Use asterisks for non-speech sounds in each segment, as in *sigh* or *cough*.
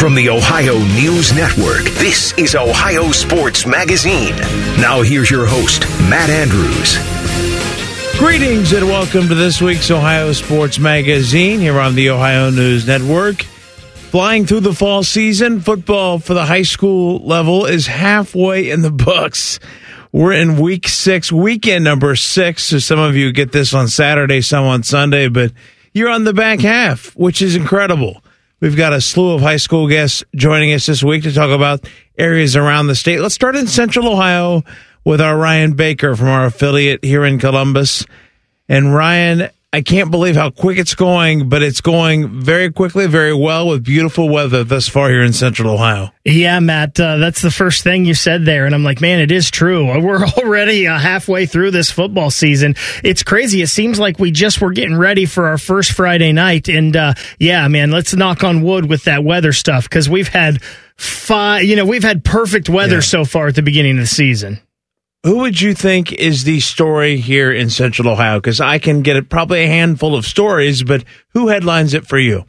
From the Ohio News Network, this is Ohio Sports Magazine. Now here's your host, Matt Andrews. Greetings and welcome to this week's Ohio Sports Magazine here on the Ohio News Network. Flying through the fall season, football for the high school level is halfway in the books. We're in week six, weekend number six. So some of you get this on Saturday, some on Sunday, but you're on the back half, which is incredible. We've got a slew of high school guests joining us this week to talk about areas around the state. Let's start in Central Ohio with our Ryan Baker from our affiliate here in Columbus. And Ryan, I can't believe how quick it's going, but it's going very quickly, very well with beautiful weather thus far here in Central Ohio. Yeah, Matt, uh, that's the first thing you said there. And I'm like, man, it is true. *laughs* We're already uh, halfway through this football season. It's crazy. It seems like we just were getting ready for our first Friday night. And uh, yeah, man, let's knock on wood with that weather stuff because we've had five, you know, we've had perfect weather yeah. so far at the beginning of the season. Who would you think is the story here in Central Ohio? Because I can get probably a handful of stories, but who headlines it for you?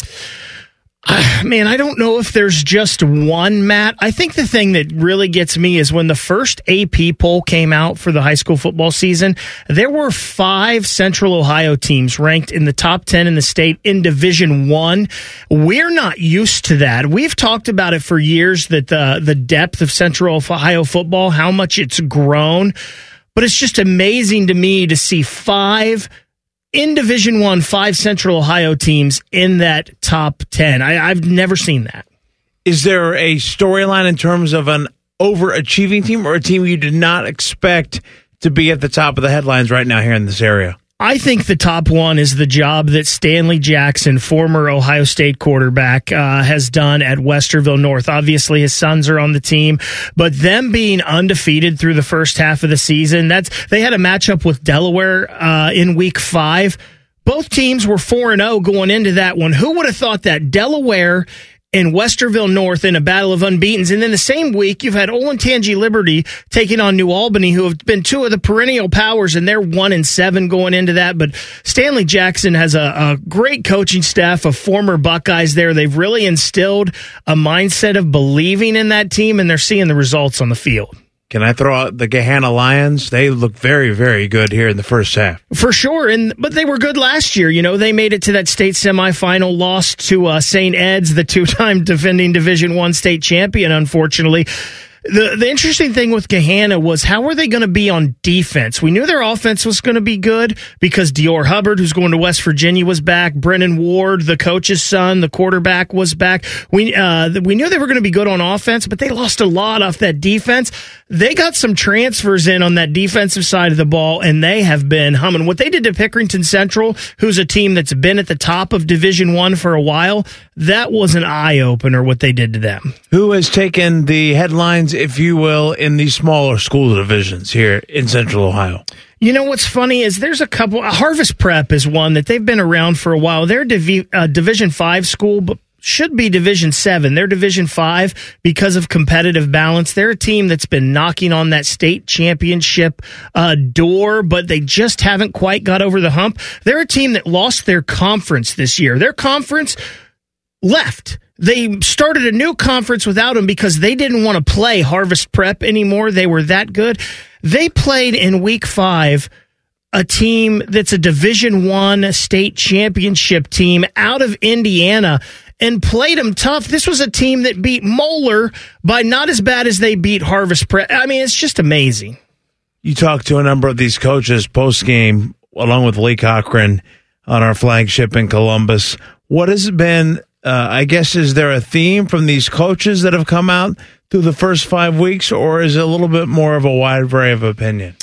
*sighs* Man, I don't know if there's just one, Matt. I think the thing that really gets me is when the first AP poll came out for the high school football season, there were five Central Ohio teams ranked in the top 10 in the state in Division One. We're not used to that. We've talked about it for years that the, the depth of Central Ohio football, how much it's grown. But it's just amazing to me to see five in Division One, five Central Ohio teams in that top ten. I, I've never seen that. Is there a storyline in terms of an overachieving team or a team you did not expect to be at the top of the headlines right now here in this area? I think the top one is the job that Stanley Jackson, former Ohio State quarterback, uh, has done at Westerville North. Obviously, his sons are on the team, but them being undefeated through the first half of the season, that's they had a matchup with Delaware uh, in Week Five. Both teams were 4 0 going into that one. Who would have thought that Delaware and Westerville North in a battle of unbeatens. And then the same week, you've had Olentangy Liberty taking on New Albany, who have been two of the perennial powers, and they're one and seven going into that. But Stanley Jackson has a, a great coaching staff of former Buckeyes there. They've really instilled a mindset of believing in that team, and they're seeing the results on the field. Can I throw out the Gahanna Lions? They look very, very good here in the first half. For sure, and but they were good last year. You know, they made it to that state semifinal, lost to uh, St. Ed's, the two-time *laughs* defending Division One state champion. Unfortunately, the the interesting thing with Gahanna was how were they going to be on defense? We knew their offense was going to be good because Dior Hubbard, who's going to West Virginia, was back. Brennan Ward, the coach's son, the quarterback, was back. We uh, we knew they were going to be good on offense, but they lost a lot off that defense. They got some transfers in on that defensive side of the ball, and they have been humming. What they did to Pickerington Central, who's a team that's been at the top of Division One for a while, that was an eye opener. What they did to them. Who has taken the headlines? if you will, in these smaller school divisions here in Central Ohio? You know what's funny is there's a couple. Harvest Prep is one that they've been around for a while. They're Divi- uh, Division Five school, but should be Division Seven. They're Division Five because of competitive balance. They're a team that's been knocking on that state championship uh, door, but they just haven't quite got over the hump. They're a team that lost their conference this year. Their conference left they started a new conference without him because they didn't want to play Harvest Prep anymore. They were that good. They played in week five a team that's a division one state championship team out of Indiana and played them tough. This was a team that beat Moeller by not as bad as they beat Harvest. I mean, it's just amazing. You talked to a number of these coaches post game, along with Lee Cochran on our flagship in Columbus. What has been uh, I guess is there a theme from these coaches that have come out through the first five weeks, or is it a little bit more of a wide variety of opinion?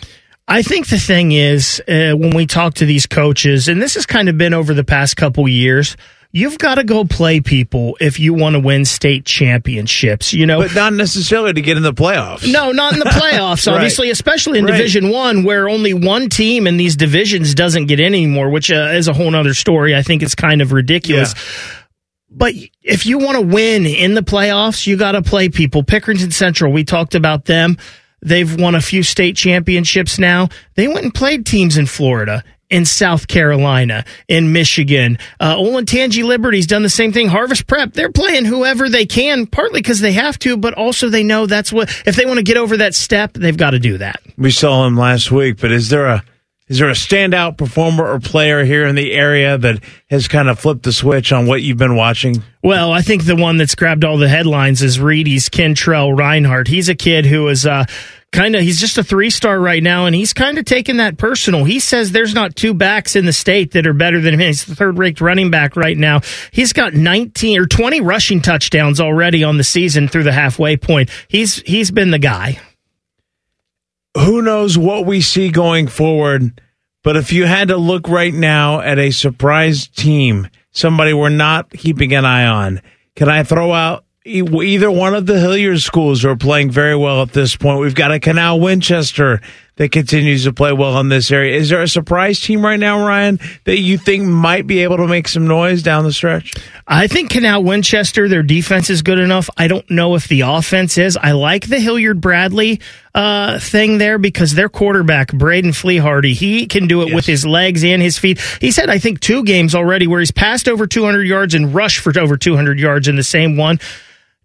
I think the thing is uh, when we talk to these coaches, and this has kind of been over the past couple years. You've got to go play people if you want to win state championships, you know. But not necessarily to get in the playoffs. No, not in the *laughs* playoffs, right. obviously, especially in right. Division One, where only one team in these divisions doesn't get in anymore, which uh, is a whole other story. I think it's kind of ridiculous. Yeah. But if you want to win in the playoffs, you got to play people. Pickerington Central, we talked about them. They've won a few state championships now. They went and played teams in Florida in South Carolina, in Michigan. Uh, Olentangy Liberty's done the same thing. Harvest Prep, they're playing whoever they can, partly because they have to, but also they know that's what, if they want to get over that step, they've got to do that. We saw him last week, but is there a, is there a standout performer or player here in the area that has kind of flipped the switch on what you've been watching? Well, I think the one that's grabbed all the headlines is Reedy's Kentrell Reinhardt. He's a kid who is, uh, kind of he's just a three star right now and he's kind of taking that personal. He says there's not two backs in the state that are better than him. He's the third ranked running back right now. He's got 19 or 20 rushing touchdowns already on the season through the halfway point. He's he's been the guy. Who knows what we see going forward but if you had to look right now at a surprise team somebody we're not keeping an eye on can i throw out either one of the Hilliard schools are playing very well at this point. We've got a Canal Winchester that continues to play well in this area. Is there a surprise team right now, Ryan, that you think might be able to make some noise down the stretch? I think Canal Winchester, their defense is good enough. I don't know if the offense is. I like the Hilliard Bradley uh, thing there because their quarterback, Braden Fleehardy, he can do it yes. with his legs and his feet. He's had, I think, two games already where he's passed over 200 yards and rushed for over 200 yards in the same one.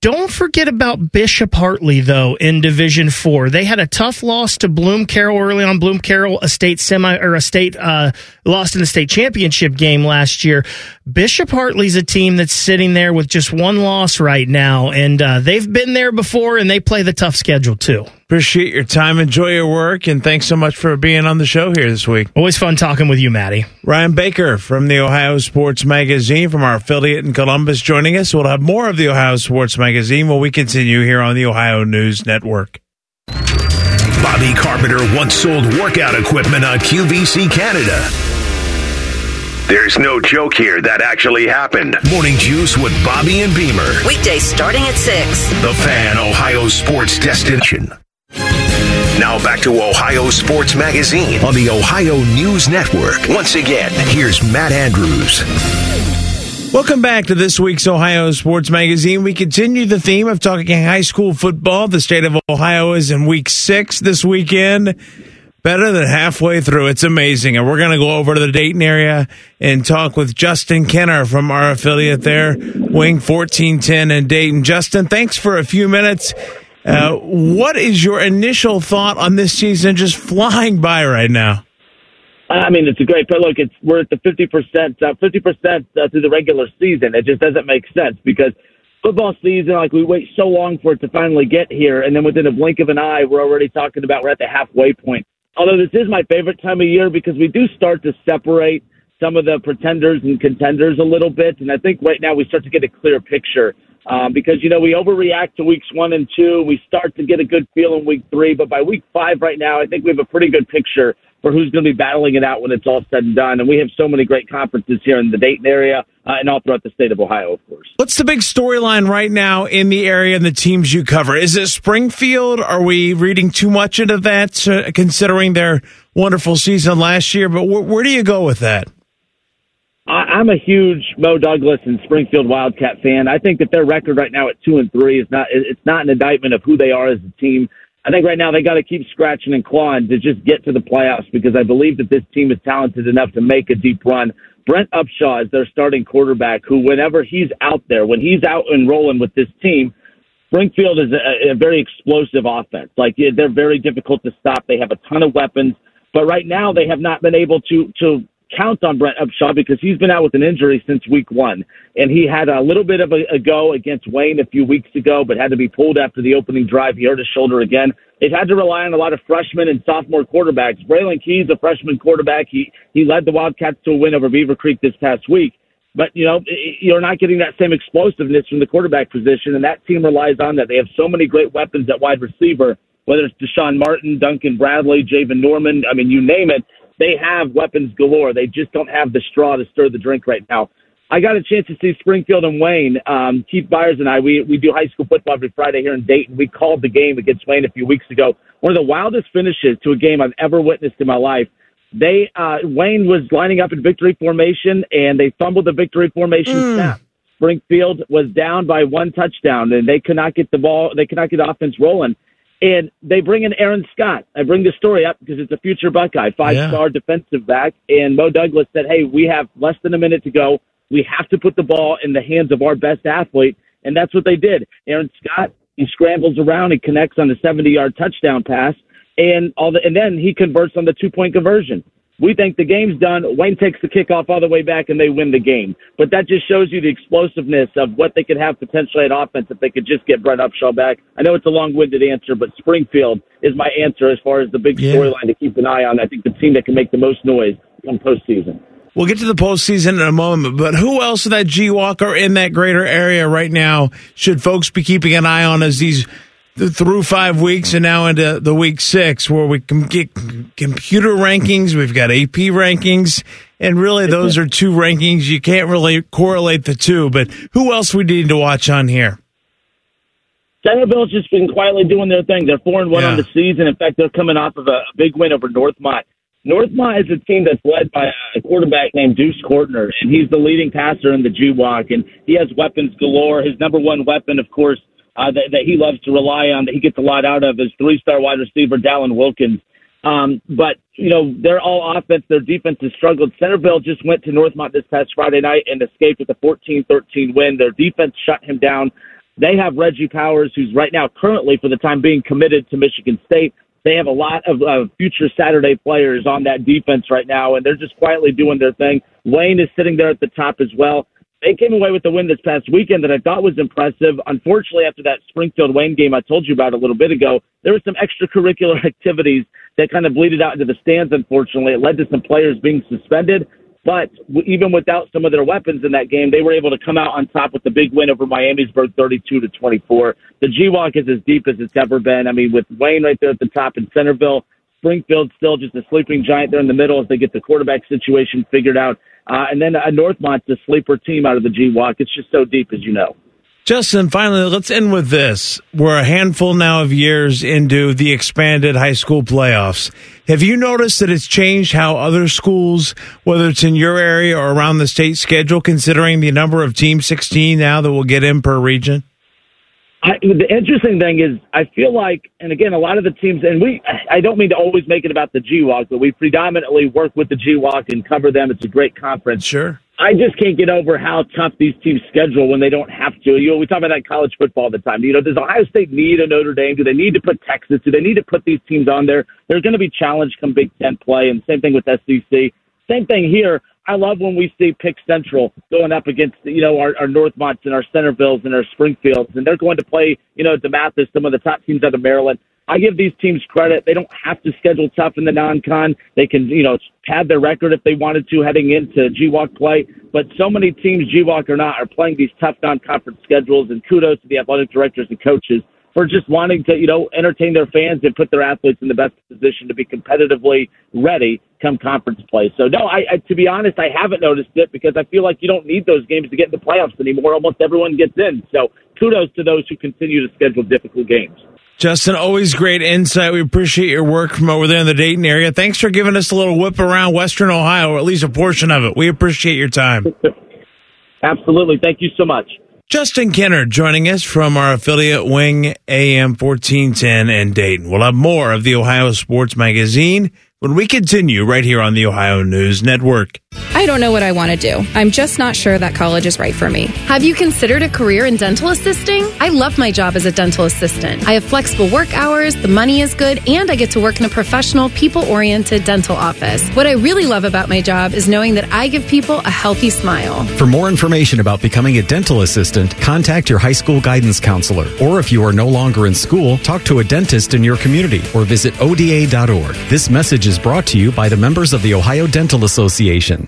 Don't forget about Bishop Hartley, though, in Division Four. They had a tough loss to Bloom Carroll early on. Bloom Carroll, a state semi or a state uh, lost in the state championship game last year. Bishop Hartley's a team that's sitting there with just one loss right now, and uh, they've been there before, and they play the tough schedule too. Appreciate your time. Enjoy your work, and thanks so much for being on the show here this week. Always fun talking with you, Maddie. Ryan Baker from the Ohio Sports Magazine, from our affiliate in Columbus, joining us. We'll have more of the Ohio Sports Magazine when we continue here on the Ohio News Network. Bobby Carpenter once sold workout equipment on QVC Canada. There's no joke here. That actually happened. Morning Juice with Bobby and Beamer. Weekdays starting at 6. The Fan, Ohio sports destination. Now back to Ohio Sports Magazine on the Ohio News Network. Once again, here's Matt Andrews. Welcome back to this week's Ohio Sports Magazine. We continue the theme of talking high school football. The state of Ohio is in week six this weekend. Better than halfway through. It's amazing. And we're going to go over to the Dayton area and talk with Justin Kenner from our affiliate there, Wing 1410 in Dayton. Justin, thanks for a few minutes. Uh, what is your initial thought on this season just flying by right now? I mean, it's a great but look. It's we're at the fifty percent, uh, fifty percent uh, through the regular season. It just doesn't make sense because football season, like we wait so long for it to finally get here, and then within a blink of an eye, we're already talking about we're at the halfway point. Although this is my favorite time of year because we do start to separate some of the pretenders and contenders a little bit, and I think right now we start to get a clear picture um, because you know we overreact to weeks one and two. We start to get a good feel in week three, but by week five right now, I think we have a pretty good picture for who's going to be battling it out when it's all said and done. And we have so many great conferences here in the Dayton area uh, and all throughout the state of Ohio, of course. What's the big storyline right now in the area and the teams you cover? Is it Springfield? Are we reading too much into that, uh, considering their wonderful season last year? But wh- where do you go with that? I'm a huge Mo Douglas and Springfield Wildcat fan. I think that their record right now at two and three is not it's not an indictment of who they are as a team. I think right now they got to keep scratching and clawing to just get to the playoffs because I believe that this team is talented enough to make a deep run. Brent Upshaw is their starting quarterback, who whenever he's out there, when he's out and rolling with this team, Springfield is a, a very explosive offense. Like they're very difficult to stop. They have a ton of weapons, but right now they have not been able to to count on Brent Upshaw because he's been out with an injury since week one. And he had a little bit of a, a, go against Wayne a few weeks ago, but had to be pulled after the opening drive. He hurt his shoulder again. They've had to rely on a lot of freshmen and sophomore quarterbacks. Braylon Keys, a freshman quarterback, he, he led the Wildcats to a win over Beavercreek this past week. But, you know, you're not getting that same explosiveness from the quarterback position, and that team relies on that. They have so many great weapons at wide receiver, whether it's Deshaun Martin, Duncan Bradley, Javen Norman, I mean, you name it they have weapons galore. They just don't have the straw to stir the drink right now. I got a chance to see Springfield and Wayne. Um, Keith Byers and I, we, we do high school football every Friday here in Dayton. We called the game against Wayne a few weeks ago. One of the wildest finishes to a game I've ever witnessed in my life. They uh, Wayne was lining up in victory formation and they fumbled the victory formation mm. snap. Springfield was down by one touchdown and they could not get the ball. They could not get the offense rolling. And they bring in Aaron Scott. I bring the story up because it's a future Buckeye, five star yeah. defensive back. And Mo Douglas said, Hey, we have less than a minute to go. We have to put the ball in the hands of our best athlete. And that's what they did. Aaron Scott, he scrambles around and connects on the 70 yard touchdown pass. And all the, and then he converts on the two point conversion. We think the game's done. Wayne takes the kickoff all the way back and they win the game. But that just shows you the explosiveness of what they could have potentially at offense if they could just get Brent Upshaw back. I know it's a long winded answer, but Springfield is my answer as far as the big yeah. storyline to keep an eye on. I think the team that can make the most noise come postseason. We'll get to the postseason in a moment, but who else in that G Walker in that greater area right now should folks be keeping an eye on as these through five weeks and now into the week six where we can get computer rankings. We've got AP rankings. And really, those are two rankings. You can't really correlate the two, but who else we need to watch on here? Centerville's just been quietly doing their thing. They're four and one yeah. on the season. In fact, they're coming off of a big win over Northmont. Northmont is a team that's led by a quarterback named Deuce Kortner, and he's the leading passer in the GWOC, and he has weapons galore. His number one weapon, of course, uh, that, that he loves to rely on, that he gets a lot out of, is three-star wide receiver Dallin Wilkins. Um, but you know they're all offense. Their defense has struggled. Centerville just went to Northmont this past Friday night and escaped with a 14-13 win. Their defense shut him down. They have Reggie Powers, who's right now currently for the time being committed to Michigan State. They have a lot of uh, future Saturday players on that defense right now, and they're just quietly doing their thing. Wayne is sitting there at the top as well they came away with the win this past weekend that I thought was impressive. Unfortunately, after that Springfield Wayne game I told you about a little bit ago, there were some extracurricular *laughs* activities that kind of bleeded out into the stands. Unfortunately, it led to some players being suspended. But even without some of their weapons in that game, they were able to come out on top with the big win over Miamisburg, 32 to 24. The GWOC is as deep as it's ever been. I mean, with Wayne right there at the top in Centerville, Springfield still just a sleeping giant there in the middle as they get the quarterback situation figured out. Uh, and then uh, Northmont's a sleeper team out of the GWOC. It's just so deep, as you know. Justin, finally, let's end with this. We're a handful now of years into the expanded high school playoffs. Have you noticed that it's changed how other schools, whether it's in your area or around the state schedule, considering the number of teams, 16 now that will get in per region? I, the interesting thing is, I feel like, and again, a lot of the teams, and we, I don't mean to always make it about the GWOC, but we predominantly work with the GWOC and cover them. It's a great conference. Sure. I just can't get over how tough these teams schedule when they don't have to. You know, we talk about that college football all the time. You know, does Ohio State need a Notre Dame? Do they need to put Texas? Do they need to put these teams on there? They're going to be challenged come Big Ten play, and same thing with SEC. Same thing here. I love when we see Pick Central going up against, you know, our, our Northmonts and our Centervilles and our Springfields, and they're going to play, you know, DeMatha, some of the top teams out of Maryland. I give these teams credit. They don't have to schedule tough in the non-con. They can, you know, pad their record if they wanted to heading into GWOC play. But so many teams, GWOC or not, are playing these tough non-conference schedules. And kudos to the athletic directors and coaches for just wanting to, you know, entertain their fans and put their athletes in the best position to be competitively ready come conference play. So no, I, I to be honest, I haven't noticed it because I feel like you don't need those games to get in the playoffs anymore. Almost everyone gets in. So kudos to those who continue to schedule difficult games. Justin, always great insight. We appreciate your work from over there in the Dayton area. Thanks for giving us a little whip around Western Ohio, or at least a portion of it. We appreciate your time. *laughs* Absolutely. Thank you so much. Justin Kenner joining us from our affiliate Wing AM 1410 in Dayton. We'll have more of the Ohio Sports Magazine when we continue right here on the Ohio News Network. I don't know what I want to do. I'm just not sure that college is right for me. Have you considered a career in dental assisting? I love my job as a dental assistant. I have flexible work hours, the money is good, and I get to work in a professional, people oriented dental office. What I really love about my job is knowing that I give people a healthy smile. For more information about becoming a dental assistant, contact your high school guidance counselor. Or if you are no longer in school, talk to a dentist in your community or visit ODA.org. This message is brought to you by the members of the Ohio Dental Association.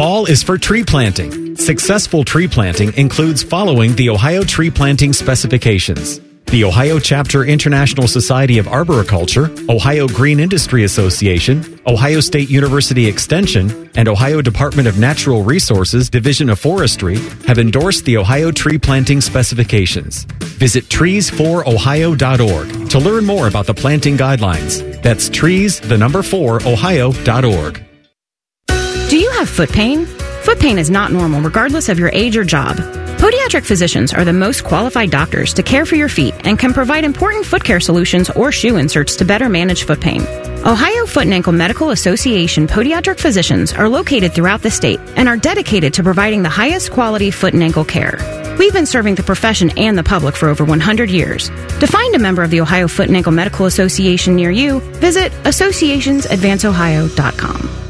Fall is for tree planting. Successful tree planting includes following the Ohio tree planting specifications the Ohio Chapter International Society of Arboriculture, Ohio Green Industry Association, Ohio State University Extension, and Ohio Department of Natural Resources Division of Forestry have endorsed the Ohio tree planting specifications. Visit trees4ohio.org to learn more about the planting guidelines. That's trees, the number 4, ohio.org. Have foot pain? Foot pain is not normal regardless of your age or job. Podiatric physicians are the most qualified doctors to care for your feet and can provide important foot care solutions or shoe inserts to better manage foot pain. Ohio Foot and Ankle Medical Association podiatric physicians are located throughout the state and are dedicated to providing the highest quality foot and ankle care. We've been serving the profession and the public for over 100 years. To find a member of the Ohio Foot and Ankle Medical Association near you, visit associationsadvanceohio.com.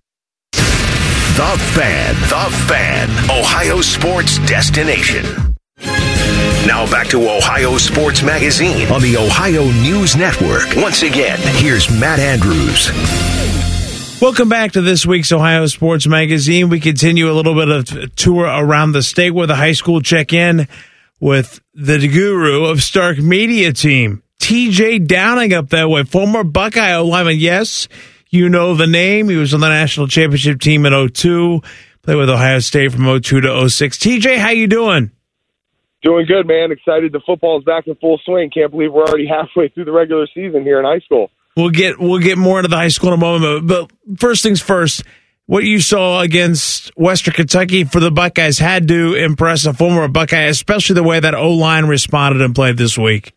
The Fan, The Fan, Ohio sports destination. Now back to Ohio Sports Magazine on the Ohio News Network. Once again, here's Matt Andrews. Welcome back to this week's Ohio Sports Magazine. We continue a little bit of tour around the state with a high school check in with the guru of Stark Media Team, TJ Downing up that way, former Buckeye lineman. Yes, you know the name. He was on the national championship team in 02, played with Ohio State from 02 to 06. TJ, how you doing? Doing good, man. Excited the football's back in full swing. Can't believe we're already *laughs* halfway through the regular season here in high school. We'll get we'll get more into the high school in a moment, but first things first. What you saw against Western Kentucky for the Buckeyes had to impress a former Buckeye, especially the way that O line responded and played this week.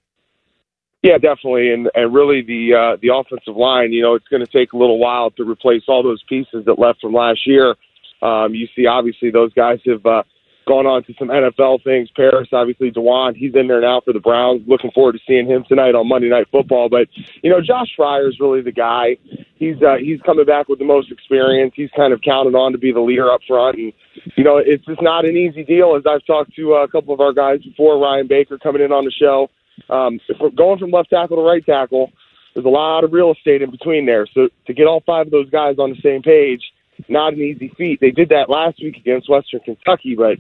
Yeah, definitely, and and really the uh, the offensive line. You know, it's going to take a little while to replace all those pieces that left from last year. Um, you see, obviously, those guys have uh, gone on to some NFL things. Paris, obviously, Dawand, he's in there now for the Browns. Looking forward to seeing him tonight on Monday Night Football. But you know, Josh Fryer is really the guy. He's uh, he's coming back with the most experience. He's kind of counted on to be the leader up front, and you know, it's just not an easy deal. As I've talked to uh, a couple of our guys before, Ryan Baker coming in on the show um, if we're going from left tackle to right tackle, there's a lot of real estate in between there. So to get all five of those guys on the same page, not an easy feat. They did that last week against Western Kentucky, but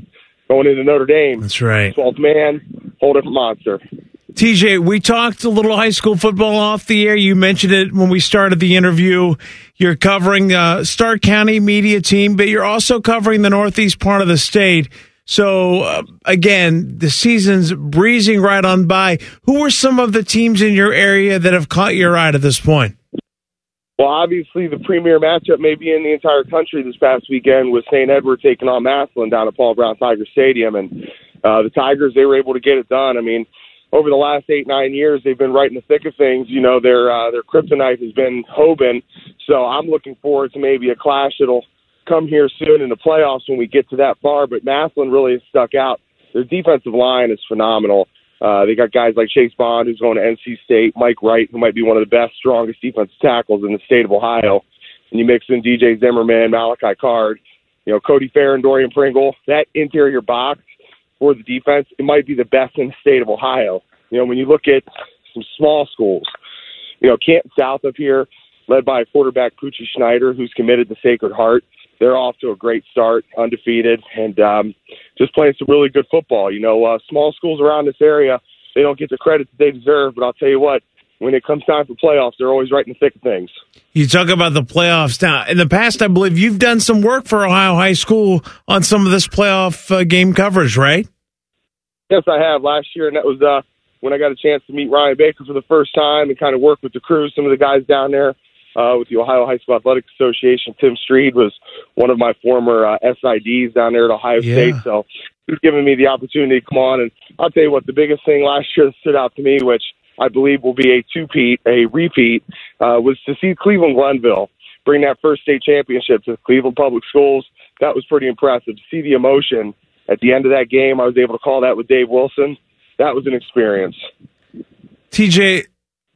going into Notre Dame, that's right. 12th man, whole different monster. TJ, we talked a little high school football off the air. You mentioned it when we started the interview. You're covering uh, Stark County media team, but you're also covering the northeast part of the state. So uh, again, the season's breezing right on by. Who were some of the teams in your area that have caught your eye at this point? Well, obviously, the premier matchup maybe in the entire country this past weekend was St. Edward taking on Massillon down at Paul Brown Tiger Stadium, and uh, the Tigers they were able to get it done. I mean, over the last eight nine years, they've been right in the thick of things. You know, their uh, their kryptonite has been Hoban, so I'm looking forward to maybe a clash that'll come here soon in the playoffs when we get to that far. But Massillon really has stuck out. Their defensive line is phenomenal. Uh, they got guys like Chase Bond, who's going to NC State, Mike Wright, who might be one of the best, strongest defensive tackles in the state of Ohio. And you mix in DJ Zimmerman, Malachi Card, you know, Cody Fair and Dorian Pringle. That interior box for the defense, it might be the best in the state of Ohio. You know, when you look at some small schools, you know, Canton South up here, led by quarterback Poochie Schneider, who's committed to Sacred Heart they're off to a great start, undefeated, and um, just playing some really good football. You know, uh, small schools around this area, they don't get the credit that they deserve, but I'll tell you what, when it comes time for playoffs, they're always right in the thick of things. You talk about the playoffs now. In the past, I believe you've done some work for Ohio High School on some of this playoff uh, game coverage, right? Yes, I have last year, and that was uh, when I got a chance to meet Ryan Baker for the first time and kind of work with the crew, some of the guys down there uh, with the Ohio High School Athletic Association. Tim Street was one of my former uh, SIDs down there at Ohio Yeah. State, so he's given me the opportunity to come on. And I'll tell you what, the biggest thing last year that stood out to me, which I believe will be a two-peat, a repeat, uh, was to see Cleveland Glenville bring that first state championship to Cleveland Public Schools. That was pretty impressive. To see the emotion at the end of that game, I was able to call that with Dave Wilson. That was an experience. TJ,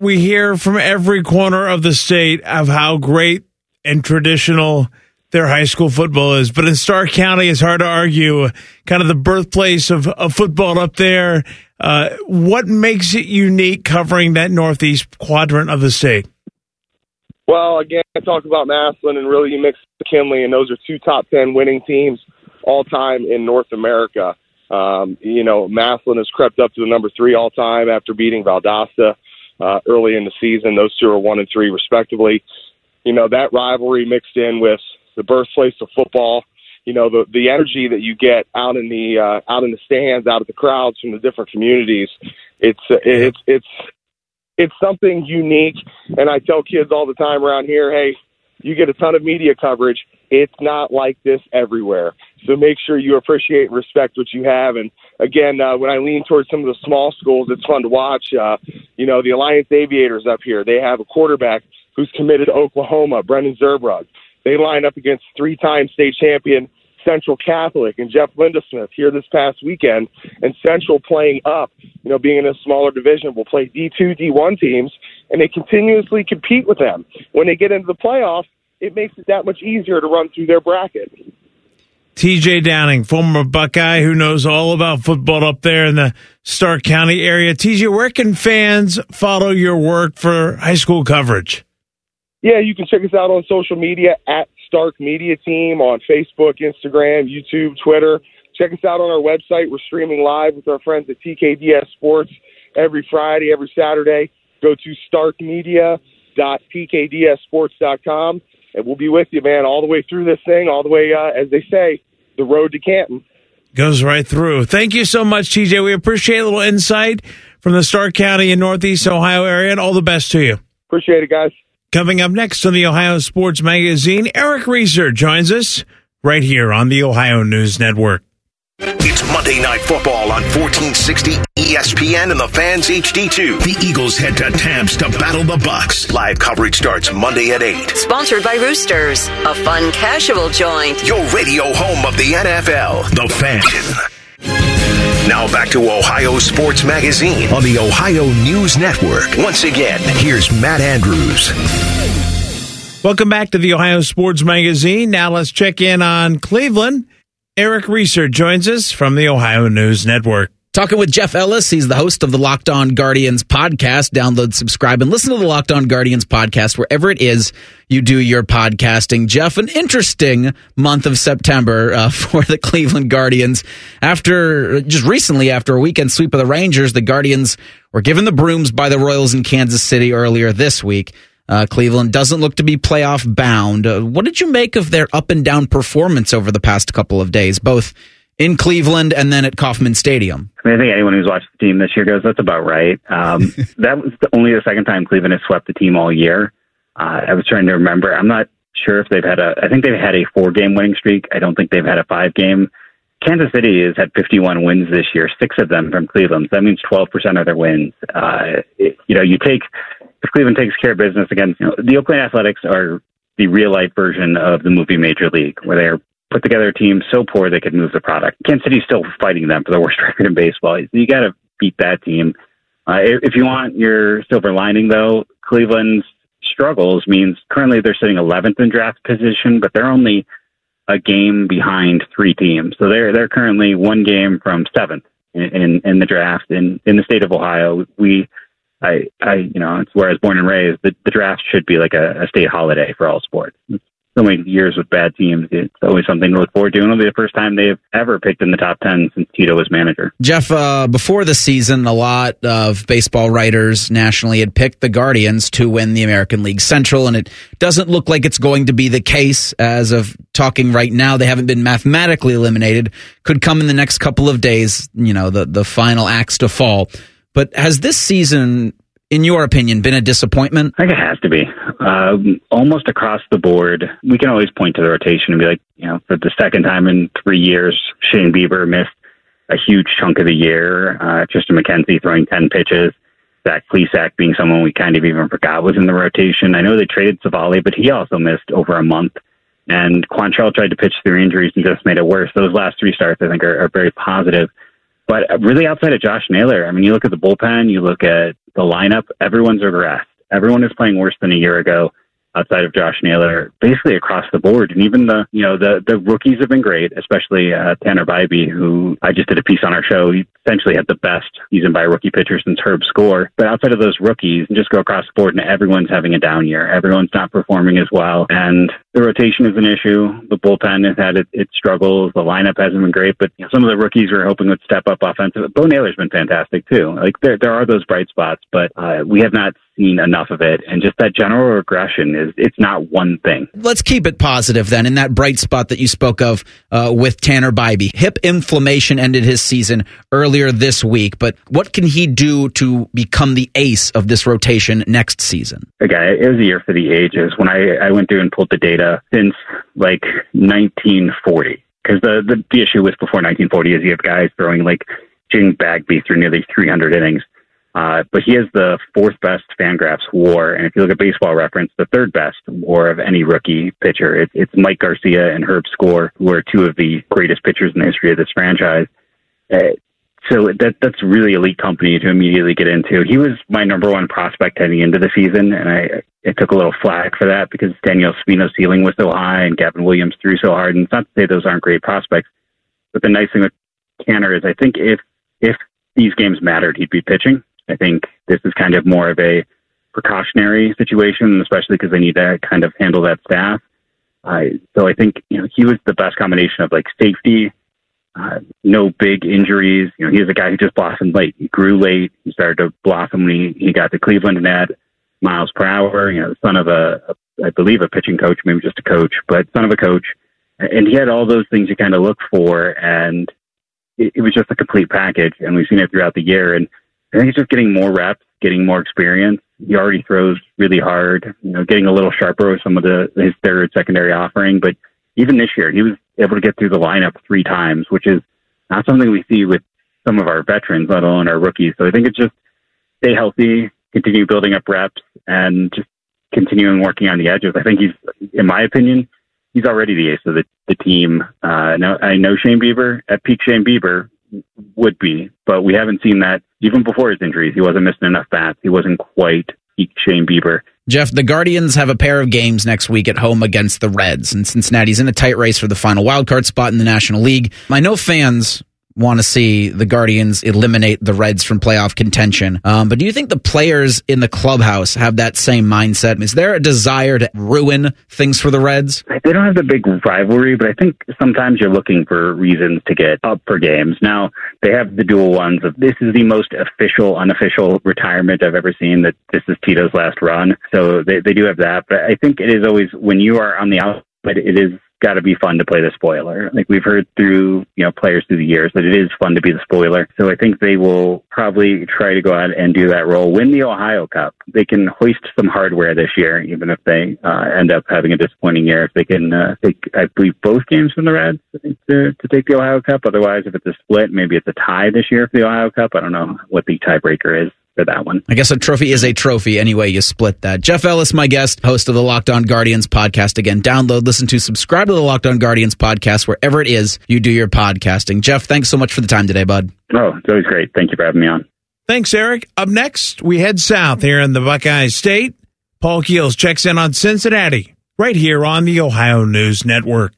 we hear from every corner of the state of how great and traditional their high school football is. But in Stark County, it's hard to argue kind of the birthplace of, of football up there. Uh, what makes it unique covering that northeast quadrant of the state? Well, again, I talk about Massillon and really you mix McKinley, and those are two top 10 winning teams all time in North America. Um, you know, Massillon has crept up to the number three all time after beating Valdosta uh, early in the season. Those two are one and three, respectively. You know, that rivalry mixed in with the birthplace of football. You know, the the energy that you get out in the uh, out in the stands, out at the crowds from the different communities. It's it's it's it's something unique. And I tell kids all the time around here, hey, you get a ton of media coverage. It's not like this everywhere. So make sure you appreciate and respect what you have. And again, uh, when I lean towards some of the small schools, it's fun to watch. Uh, you know, the Alliance Aviators up here, they have a quarterback who's committed to Oklahoma, Brendan Zurbrugg. They line up against three-time state champion Central Catholic and Jeff Lindesmith here this past weekend, and Central playing up, you know, being in a smaller division, will play D2, D1 teams, and they continuously compete with them. When they get into the playoffs, it makes it that much easier to run through their bracket. TJ Downing, former Buckeye who knows all about football up there in the Stark County area. TJ, where can fans follow your work for high school coverage? Yeah, you can check us out on social media at Stark Media Team on Facebook, Instagram, YouTube, Twitter. Check us out on our website. We're streaming live with our friends at TKDS Sports every Friday, every Saturday. Go to starkmedia.pkdsports.com and we'll be with you, man, all the way through this thing, all the way, uh, as they say, the road to Canton. Goes right through. Thank you so much, TJ. We appreciate a little insight from the Stark County and Northeast Ohio area, and all the best to you. Appreciate it, guys. Coming up next on the Ohio Sports Magazine, Eric Reeser joins us right here on the Ohio News Network. It's Monday Night Football on 1460 ESPN and the Fans HD2. The Eagles head to Tampa to battle the Bucks. Live coverage starts Monday at 8. Sponsored by Roosters, a fun casual joint. Your radio home of the NFL, The Fan. Now back to Ohio Sports Magazine on the Ohio News Network. Once again, here's Matt Andrews. Welcome back to the Ohio Sports Magazine. Now let's check in on Cleveland. Eric Reeser joins us from the Ohio News Network. Talking with Jeff Ellis. He's the host of the Locked On Guardians podcast. Download, subscribe, and listen to the Locked On Guardians podcast wherever it is you do your podcasting. Jeff, an interesting month of September uh, *laughs* for the Cleveland Guardians. After just recently, after a weekend sweep of the Rangers, the Guardians were given the brooms by the Royals in Kansas City earlier this week. Uh, Cleveland doesn't look to be playoff bound. Uh, what did you make of their up and down performance over the past couple of days, both in Cleveland and then at Kauffman Stadium? I mean, I think anyone who's watched the team this year goes, "That's about right." Um, *laughs* that was the, only the second time Cleveland has swept the team all year. Uh, I was trying to remember. I'm not sure if they've had a. I think they've had a four-game winning streak. I don't think they've had a five-game. Kansas City has had 51 wins this year, six of them from Cleveland. So that means 12% of their wins. Uh, it, you know, you take if Cleveland takes care of business against you know, the Oakland Athletics are the real life version of the movie Major League, where they're put together a team so poor they could move the product. Kansas City's still fighting them for the worst *laughs* record in baseball. You got to beat that team. Uh, if, you want your silver lining, though, Cleveland's struggles means currently they're sitting 11th in draft position, but they're only a game behind three teams. So they're they're currently one game from seventh in, in, in the draft in in the state of Ohio. We I, I, you know, it's where I was born and raised. The, the draft should be like a, a state holiday for all sports. So many years with bad teams, it's always something to look forward to. And it'll be the first time they've ever picked in the top 10 since Tito was manager. Jeff, uh, before the season, a lot of baseball writers nationally had picked the Guardians to win the American League Central, and it doesn't look like it's going to be the case as of talking right now. They haven't been mathematically eliminated. Could come in the next couple of days, you know, the, the final axe to fall. But has this season, in your opinion, been a disappointment? I think it has to be. Um, almost across the board, we can always point to the rotation and be like, you know, for the second time in three years, Shane Bieber missed a huge chunk of the year. Uh, Triston McKenzie throwing 10 pitches. Zach Plesac being someone we kind of even forgot was in the rotation. I know they traded Civale, but he also missed over a month. And Quantrill tried to pitch through injuries and just made it worse. Those last three starts, I think, are, are very positive. But really, outside of Josh Naylor, I mean, you look at the bullpen, you look at the lineup, everyone's regressed. Everyone is playing worse than a year ago outside of Josh Naylor, basically across the board. And even the, you know, the, the rookies have been great, especially uh, Tanner Bibee, who I just did a piece on our show. He essentially had the best season by a rookie pitcher since Herb Score. But outside of those rookies, and just go across the board and everyone's having a down year. Everyone's not performing as well. And the rotation is an issue. The bullpen has had its, its struggles. The lineup hasn't been great, but some of the rookies we're hoping would step up offensive. Bo Naylor's been fantastic too. Like there, there are those bright spots, but uh, we have not seen enough of it. And just that general regression is, it's not one thing. Let's keep it positive then. In that bright spot that you spoke of uh, with Tanner Bibee, hip inflammation ended his season earlier this week. But what can he do to become the ace of this rotation next season? Okay, it was a year for the ages. When I, I went through and pulled the data since like 1940, because the, the the issue with before 1940 is you have guys throwing like Jim Bagby through nearly 300 innings. Uh, but he has the fourth best Fangraphs WAR, and if you look at Baseball Reference, the third best WAR of any rookie pitcher. It, it's Mike Garcia and Herb Score, who are two of the greatest pitchers in the history of this franchise. Uh, so that that's really elite company to immediately get into. He was my number one prospect heading into the season, and I it took a little flack for that because Daniel Espino's ceiling was so high and Gavin Williams threw so hard. And it's not to say those aren't great prospects, but the nice thing with Tanner is I think if if these games mattered, he'd be pitching. I think this is kind of more of a precautionary situation, especially because they need to kind of handle that staff. Uh, so I think you know he was the best combination of like safety, uh, no big injuries. You know, he was a guy who just blossomed late. He grew late. He started to blossom when he, he got to Cleveland and had miles per hour. You know, son of a, a I believe a pitching coach, maybe just a coach, but son of a coach. And he had all those things you kind of look for, and it, it was just a complete package. And we've seen it throughout the year. And I think he's just getting more reps, getting more experience. He already throws really hard, you know, getting a little sharper with some of the his third secondary offering. But even this year, he was able to get through the lineup three times, which is not something we see with some of our veterans, let alone our rookies. So I think it's just stay healthy, continue building up reps, and just continuing working on the edges. I think he's, in my opinion, he's already the ace of the, the team. Uh, now I know Shane Bieber at peak Shane Bieber would be, but we haven't seen that even before his injuries. He wasn't missing enough bats. He wasn't quite Shane Bieber. Jeff, the Guardians have a pair of games next week at home against the Reds, and Cincinnati's in a tight race for the final wildcard spot in the National League. I know fans want to see the Guardians eliminate the Reds from playoff contention. Um, but do you think the players in the clubhouse have that same mindset? Is there a desire to ruin things for the Reds? They don't have the big rivalry, but I think sometimes you're looking for reasons to get up for games. Now, they have the dual ones of this is the most official, unofficial retirement I've ever seen, that this is Tito's last run. So they, they do have that. But I think it is always, when you are on the outside, it is got to be fun to play the spoiler. Like we've heard through, you know, players through the years that it is fun to be the spoiler. So I think they will probably try to go out and do that role. Win the Ohio Cup. They can hoist some hardware this year, even if they uh, end up having a disappointing year. If they can uh, take, I believe, both games from the Reds to, to take the Ohio Cup. Otherwise, if it's a split, maybe it's a tie this year for the Ohio Cup. I don't know what the tiebreaker is for that one. I guess a trophy is a trophy anyway. You split that. Jeff Ellis, my guest, host of the Locked On Guardians podcast. Again, download, listen to, subscribe to the Locked On Guardians podcast wherever it is you do your podcasting. Jeff, thanks so much for the time today, bud. Oh, it's always great. Thank you for having me on. Thanks, Eric. Up next, we head south here in the Buckeye State. Paul Keels checks in on Cincinnati right here on the Ohio News Network.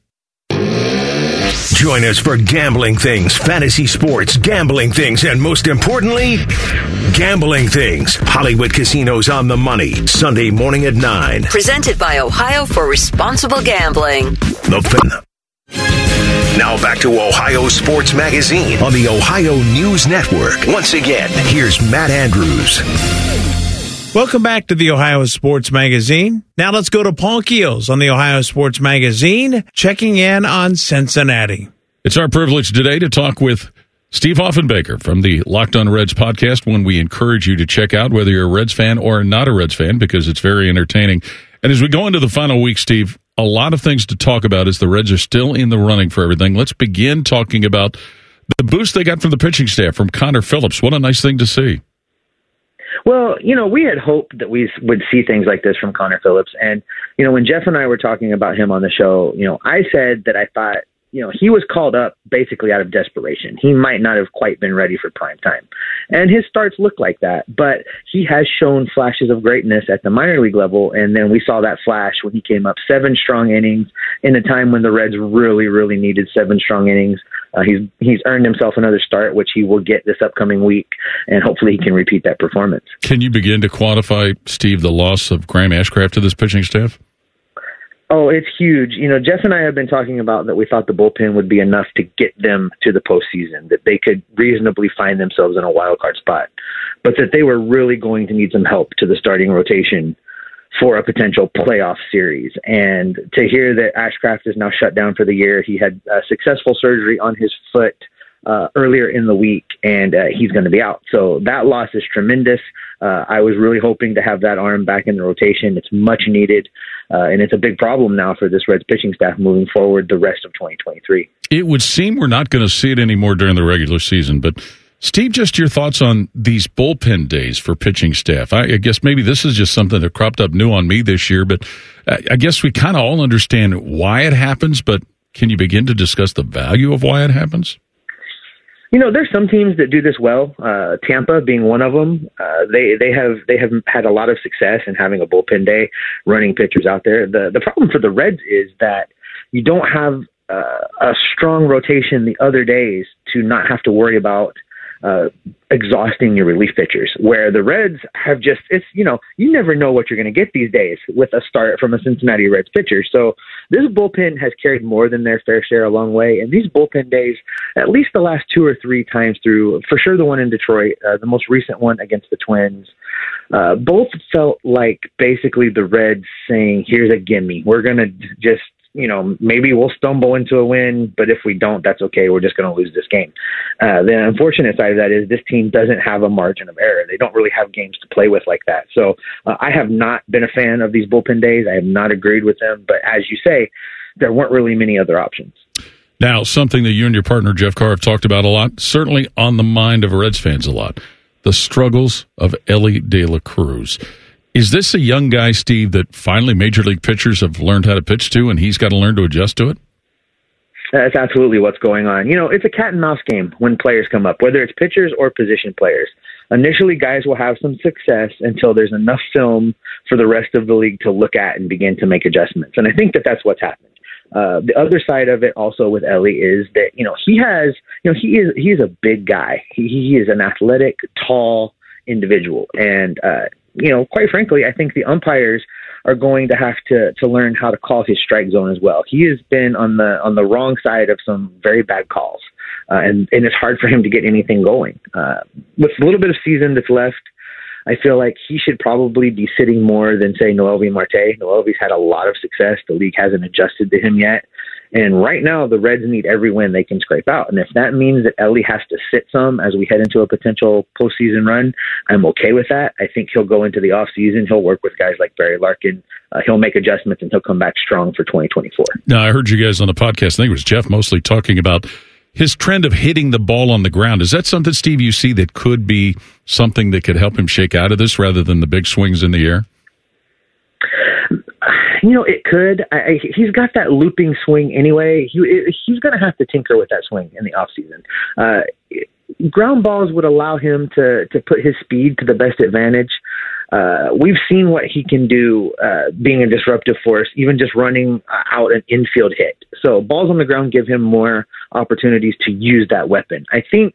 Join us for gambling things, fantasy sports, gambling things, and most importantly, gambling things. Hollywood Casinos on the money, Sunday morning at 9. Presented by Ohio for Responsible Gambling. The now back to Ohio Sports Magazine on the Ohio News Network. Once again, here's Matt Andrews. Welcome back to the Ohio Sports Magazine. Now let's go to Paul Keels on the Ohio Sports Magazine, checking in on Cincinnati. It's our privilege today to talk with Steve Offenbaker from the Locked On Reds podcast, one we encourage you to check out, whether you're a Reds fan or not a Reds fan, because it's very entertaining. And as we go into the final week, Steve, a lot of things to talk about as the Reds are still in the running for everything. Let's begin talking about the boost they got from the pitching staff from Connor Phillips. What a nice thing to see. Well, you know, we had hoped that we would see things like this from Connor Phillips. And, you know, when Jeff and I were talking about him on the show, you know, I said that I thought you know, he was called up basically out of desperation. He might not have quite been ready for prime time. And his starts look like that, but he has shown flashes of greatness at the minor league level. And then we saw that flash when he came up seven strong innings in a time when the Reds really, really needed seven strong innings. Uh, he's he's earned himself another start, which he will get this upcoming week, and hopefully he can repeat that performance. Can you begin to quantify, Steve, the loss of Graham Ashcraft to this pitching staff? Oh, it's huge. You know, Jeff and I have been talking about that we thought the bullpen would be enough to get them to the postseason, that they could reasonably find themselves in a wild card spot, but that they were really going to need some help to the starting rotation for a potential playoff series. And to hear that Ashcraft is now shut down for the year, he had a successful surgery on his foot uh, earlier in the week, and uh, he's going to be out. So that loss is tremendous. Uh, I was really hoping to have that arm back in the rotation. It's much needed, uh, and it's a big problem now for this Reds pitching staff moving forward the rest of 2023. It would seem we're not going to see it anymore during the regular season, but. Steve, just your thoughts on these bullpen days for pitching staff. I, I guess maybe this is just something that cropped up new on me this year, but I, I guess we kind of all understand why it happens, but can you begin to discuss the value of why it happens? You know, there's some teams that do this well. Uh, Tampa being one of them. Uh, they they have they have had a lot of success in having a bullpen day, running pitchers out there. The the problem for the Reds is that you don't have uh, a strong rotation the other days to not have to worry about uh, exhausting your relief pitchers. Where the Reds have just, it's, you know, you never know what you're going to get these days with a start from a Cincinnati Reds pitcher. So this bullpen has carried more than their fair share a long way. And these bullpen days, at least the last two or three times through, for sure the one in Detroit, uh, the most recent one against the Twins, uh, both felt like basically the Reds saying, here's a gimme. We're going to just you know, maybe we'll stumble into a win, but if we don't, that's okay. We're just going to lose this game. Uh, the unfortunate side of that is this team doesn't have a margin of error. They don't really have games to play with like that. So uh, I have not been a fan of these bullpen days. I have not agreed with them. But as you say, there weren't really many other options. Now, something that you and your partner Jeff Carr have talked about a lot, certainly on the mind of Reds fans a lot, the struggles of Elly De La Cruz. Is this a young guy, Steve, that finally major league pitchers have learned how to pitch to, and he's got to learn to adjust to it? That's absolutely what's going on. You know, it's a cat and mouse game when players come up, whether it's pitchers or position players. Initially, guys will have some success until there's enough film for the rest of the league to look at and begin to make adjustments. And I think that that's what's happened. Uh, the other side of it also with Elly is that you know he has you know he is he is a big guy. He, he is an athletic, tall individual, and uh, you know, quite frankly, I think the umpires are going to have to to learn how to call his strike zone as well. He has been on the on the wrong side of some very bad calls, uh, and and it's hard for him to get anything going. Uh, with a little bit of season that's left, I feel like he should probably be sitting more than say Noelvi Marte. Noelvi's had a lot of success. The league hasn't adjusted to him yet. And right now, the Reds need every win they can scrape out. And if that means that Elly has to sit some as we head into a potential postseason run, I'm okay with that. I think he'll go into the offseason. He'll work with guys like Barry Larkin. Uh, he'll make adjustments and he'll come back strong for 2024. Now, I heard you guys on the podcast. I think it was Jeff mostly talking about his trend of hitting the ball on the ground. Is that something, Steve, you see that could be something that could help him shake out of this rather than the big swings in the air? You know, it could. I, I, he's got that looping swing anyway. He he's going to have to tinker with that swing in the off season. Uh, ground balls would allow him to to put his speed to the best advantage. Uh, we've seen what he can do uh, being a disruptive force, even just running out an infield hit. So balls on the ground give him more opportunities to use that weapon. I think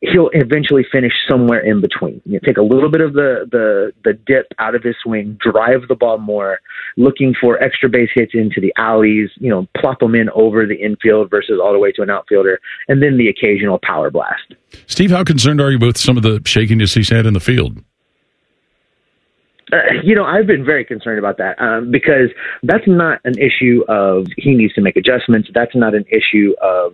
he'll eventually finish somewhere in between. You know, take a little bit of the, the the dip out of his swing, drive the ball more, looking for extra base hits into the alleys. You know, plop them in over the infield versus all the way to an outfielder, and then the occasional power blast. Steve, how concerned are you with some of the shakiness he's had in the field? Uh, you know, I've been very concerned about that um, because that's not an issue of he needs to make adjustments. That's not an issue of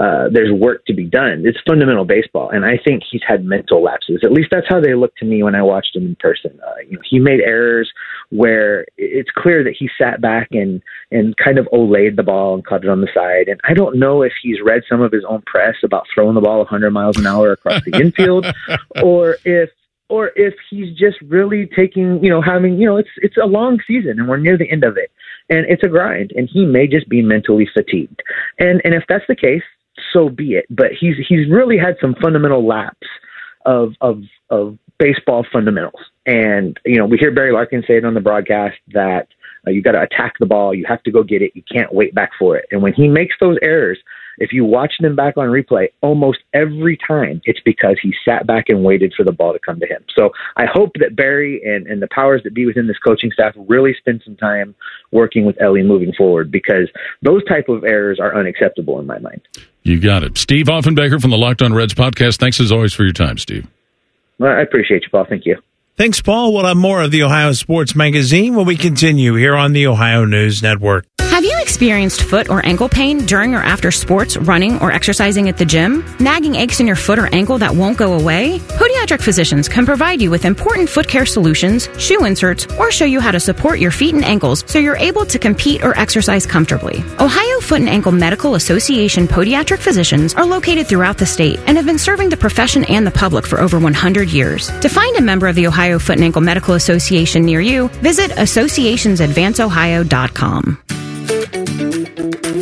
uh, there's work to be done. It's fundamental baseball, and I think he's had mental lapses. At least that's how they look to me when I watched him in person. Uh, you know, he made errors where it's clear that he sat back and and kind of olayed the ball and caught it on the side. And I don't know if he's read some of his own press about throwing the ball 100 miles an hour across the infield, *laughs* or if or if he's just really taking, you know, having, you know, it's it's a long season and we're near the end of it, and it's a grind, and he may just be mentally fatigued. And and if that's the case, so be it. But he's he's really had some fundamental laps of of of baseball fundamentals. And you know, we hear Barry Larkin say it on the broadcast that uh, you got to attack the ball, you have to go get it, you can't wait back for it. And when he makes those errors, if you watch them back on replay, almost every time it's because he sat back and waited for the ball to come to him. So I hope that Barry and, and the powers that be within this coaching staff really spend some time working with Elly moving forward because those type of errors are unacceptable in my mind. You got it. Steve Offenbaker from the Locked On Reds podcast. Thanks as always for your time, Steve. Well, I appreciate you, Paul. Thank you. Thanks, Paul. We'll have more of the Ohio Sports Magazine when we continue here on the Ohio News Network. Have you experienced foot or ankle pain during or after sports, running, or exercising at the gym? Nagging aches in your foot or ankle that won't go away? Podiatric physicians can provide you with important foot care solutions, shoe inserts, or show you how to support your feet and ankles so you're able to compete or exercise comfortably. Ohio Foot and Ankle Medical Association podiatric physicians are located throughout the state and have been serving the profession and the public for over 100 years. To find a member of the Ohio Foot and Ankle Medical Association near you, visit associationsadvanceohio.com.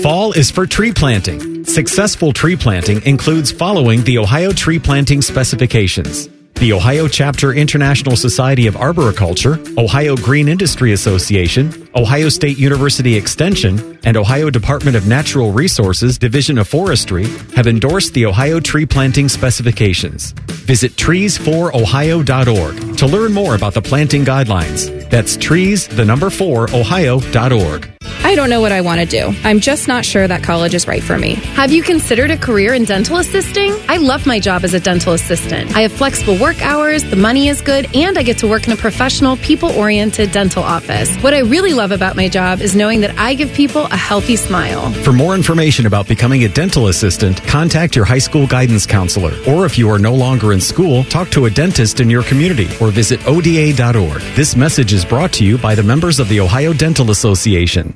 Fall is for tree planting. Successful tree planting includes following the Ohio tree planting specifications. The Ohio Chapter International Society of Arboriculture, Ohio Green Industry Association, Ohio State University Extension, and Ohio Department of Natural Resources Division of Forestry have endorsed the Ohio tree planting specifications. Visit trees4ohio.org to learn more about the planting guidelines. That's trees, the number 4, ohio.org. I don't know what I want to do. I'm just not sure that college is right for me. Have you considered a career in dental assisting? I love my job as a dental assistant. I have flexible work hours, the money is good, and I get to work in a professional, people oriented dental office. What I really love about my job is knowing that I give people a healthy smile. For more information about becoming a dental assistant, contact your high school guidance counselor. Or if you are no longer in school, talk to a dentist in your community or visit ODA.org. This message is brought to you by the members of the Ohio Dental Association.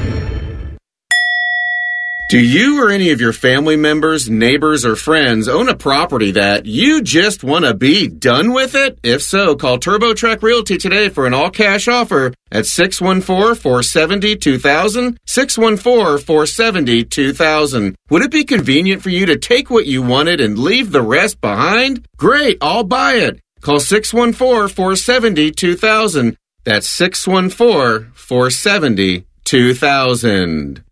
Do you or any of your family members, neighbors, or friends own a property that you just want to be done with it? If so, call TurboTrack Realty today for an all cash offer at 614 470 2000. 614 470 2000. Would it be convenient for you to take what you wanted and leave the rest behind? Great, I'll buy it. Call 614 470 2000. That's 614 470 2000.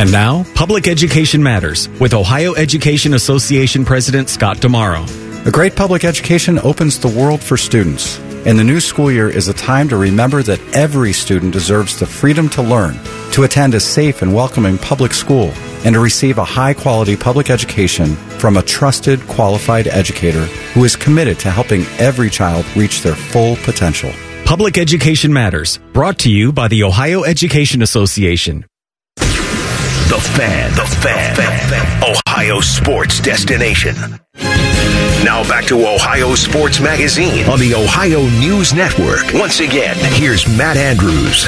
And now, Public Education Matters with Ohio Education Association President Scott DiMauro. A great public education opens the world for students. And the new school year is a time to remember that every student deserves the freedom to learn, to attend a safe and welcoming public school, and to receive a high quality public education from a trusted, qualified educator who is committed to helping every child reach their full potential. Public Education Matters, brought to you by the Ohio Education Association. The Fan. The Fan. The fan. Ohio sports destination. Now back to Ohio Sports Magazine on the Ohio News Network. Once again, here's Matt Andrews.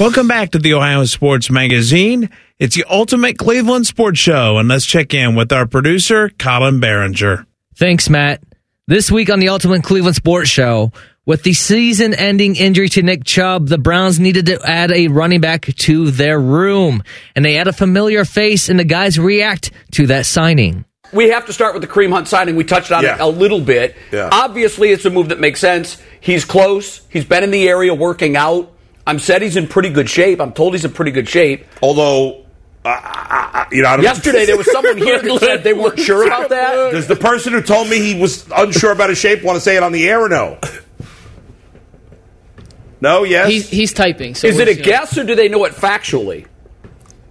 Welcome back to the Ohio Sports Magazine. It's the ultimate Cleveland sports show, and let's check in with our producer, Colin Behringer. Thanks, Matt. This week on the Ultimate Cleveland Sports Show, with the season ending injury to Nick Chubb, the Browns needed to add a running back to their room. And they add a familiar face, and the guys react to that signing. We have to start with the Kareem Hunt signing. We touched on Yeah. it a little bit. Yeah. Obviously, it's a move that makes sense. He's close. He's been in the area working out. I'm said he's in pretty good shape. I'm told he's in pretty good shape. Although you know, I don't Yesterday, there was someone here that said they weren't sure about that. Does the person who told me he was unsure about his shape want to say it on the air or no? No, yes. He's, he's typing. So Is it a just gonna- guess or do they know it factually?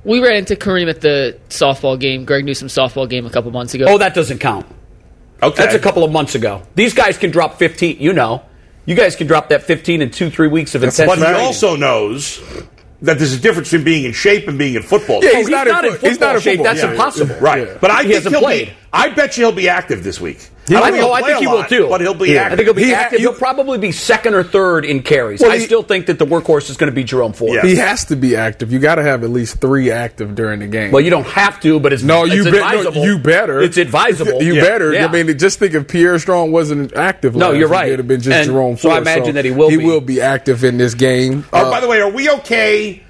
We ran into Kareem at the softball game, Greg Newsome softball game a couple months ago. Oh, that doesn't count. Okay. That's a couple of months ago. These guys can drop 15, you know. You guys can drop that 15 in two, three weeks of intense But he also knows that there's a difference between being in shape and being in football. Yeah, he's Oh, he's not in not in fo- he's not in shape. football. That's impossible. Right. Yeah. But I He think hasn't he'll played. be. I bet you he'll be active this week. I, don't think, oh, I think a he lot, will too. But he'll be Yeah. active. I think he'll be He active. you- he'll probably be second or third in carries. Well, I he- still think that the workhorse is going to be Jerome Ford. He has to be active. You got to have at least three active during the game. Well, you don't have to, but it's no, it's you be- no, you better. It's advisable. You Yeah. better. Yeah. I mean, just think if Pierre Strong wasn't active. No, last you're right. It'd have been just And Jerome Ford, so I Ford. imagine that he will He be. will be active in this game. Oh, Uh, by the way, are we okay?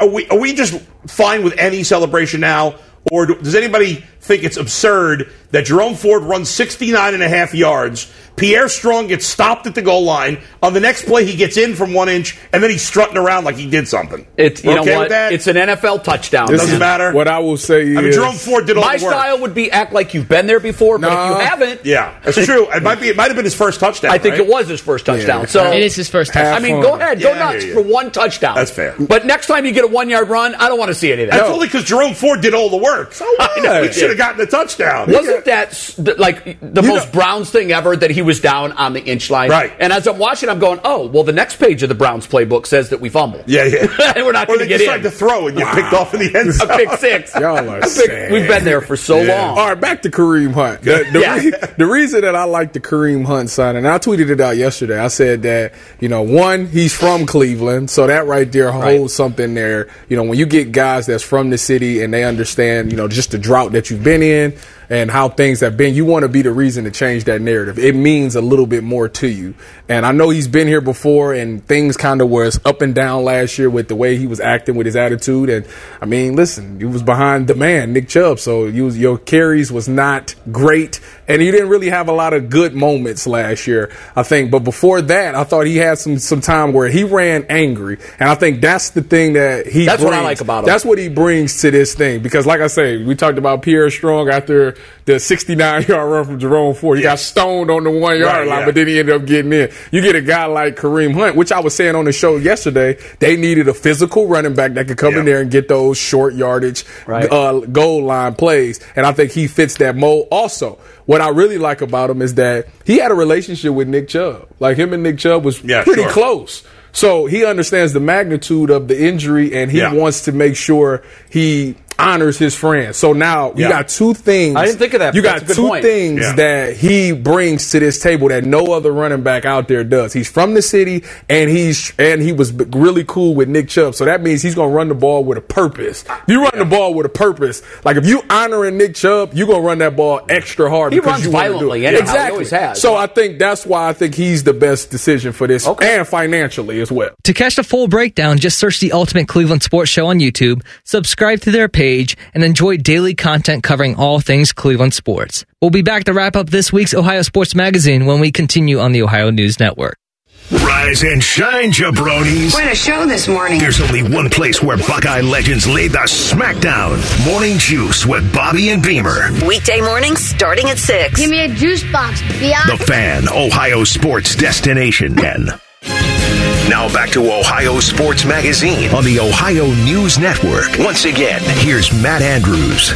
Are we, are we just fine with any celebration now? Or do, does anybody think it's absurd that Jerome Ford runs 69 and a half yards? Pierre Strong gets stopped at the goal line. On the next play, he gets in from one inch, and then he's strutting around like he did something. It's you We're know okay what? that? It's an NFL touchdown. This Doesn't is- matter. What I will say is, I mean, Jerome Ford did all My the work. style would be act like you've been there before, but if you haven't, Yeah, that's true. It might be. It might have been his first touchdown. I think right? it was his first touchdown. Yeah. So It is his first Have I mean, go ahead, go Yeah, I nuts hear you. for one touchdown. That's fair. But next time you get a one yard run, I don't want to see any of that. That's only because Jerome Ford did all the work. So I know *laughs* he he should have gotten the touchdown. Wasn't that like the You most know- Browns thing ever that he was down on the inch line? Right. And as I'm watching, I'm going, oh, well, the next page of the Browns playbook says that we fumbled. Yeah, yeah. *laughs* and we're not going to they get just in. tried to throw and you picked off in the end *laughs* zone. a zone. pick six. *laughs* Y'all are pick- sad. We've been there for so Yeah. long. All right, back to Kareem Hunt. The, the, Yeah. re- the reason that I like the Kareem Hunt signing, and I tweeted it out yesterday. I said that you know, one, he's from Cleveland, so that right there holds something there. You know, when you get guys that's from the city and they understand, you know, just the drought that you've been in and how things have been, you want to be the reason to change that narrative. It means a little bit more to you. And I know he's been here before, and things kind of was up and down last year with the way he was acting with his attitude. And I mean, listen, he was behind the man, Nick Chubb, so you your carries was not great, and he didn't really have a lot of good moments last year, I think. But before that, I thought he had some some time where he ran angry, and I think that's the thing that he. That's what I like about him. That's what he brings to this thing because, like I say, we talked about Pierre Strong after the 69 yard run from Jerome Ford. He got stoned on the one yard Right, line, yeah. but then he ended up getting in. You get a guy like Kareem Hunt, which I was saying on the show yesterday, they needed a physical running back that could come in there and get those short yardage Right. uh, goal line plays. And I think he fits that mold. Also, what I really like about him is that he had a relationship with Nick Chubb. Like him and Nick Chubb was Yeah, pretty sure. close. So he understands the magnitude of the injury and he Yeah. wants to make sure he honors his friends. So now you Yeah. got two things. I didn't think of that, You got that's a good two point. things Yeah. that he brings to this table that no other running back out there does. He's from the city and he's and he was really cool with Nick Chubb. So that means he's going to run the ball with a purpose. If you run the ball with a purpose, like if you honoring Nick Chubb, you're going to run that ball extra hard He because runs you wanna do violently it. anyhow. He Exactly. always has. So I think that's why I think he's the best decision for this and financially as well. To catch the full breakdown, just search the Ultimate Cleveland Sports Show on YouTube, subscribe to their page, and enjoy daily content covering all things Cleveland sports. We'll be back to wrap up this week's Ohio Sports Magazine when we continue on the Ohio News Network. Rise and shine, jabronis. Quite a show this morning. There's only one place where Buckeye legends lay the smackdown. Morning Juice with Bobby and Beamer. Weekday mornings starting at 6. Give me a juice box, The Fan, Ohio sports destination. Ken. Now back to Ohio Sports Magazine on the Ohio News Network. Once again, here's Matt Andrews.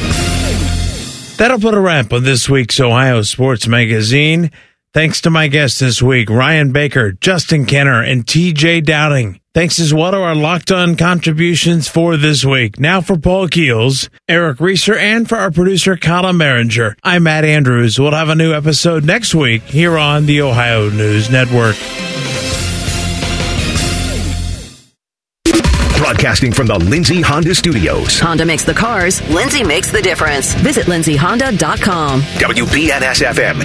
That'll put a wrap on this week's Ohio Sports Magazine. Thanks to my guests this week, Ryan Baker, Justin Kenner, and TJ Dowding. Thanks as well to our locked on contributions for this week. Now for Paul Keels, Eric Reeser, and for our producer, Colin Merringer. I'm Matt Andrews. We'll have a new episode next week here on the Ohio News Network. Broadcasting from the Lindsay Honda Studios. Honda makes the cars, Lindsay makes the difference. Visit lindsayhonda.com. WBNS FM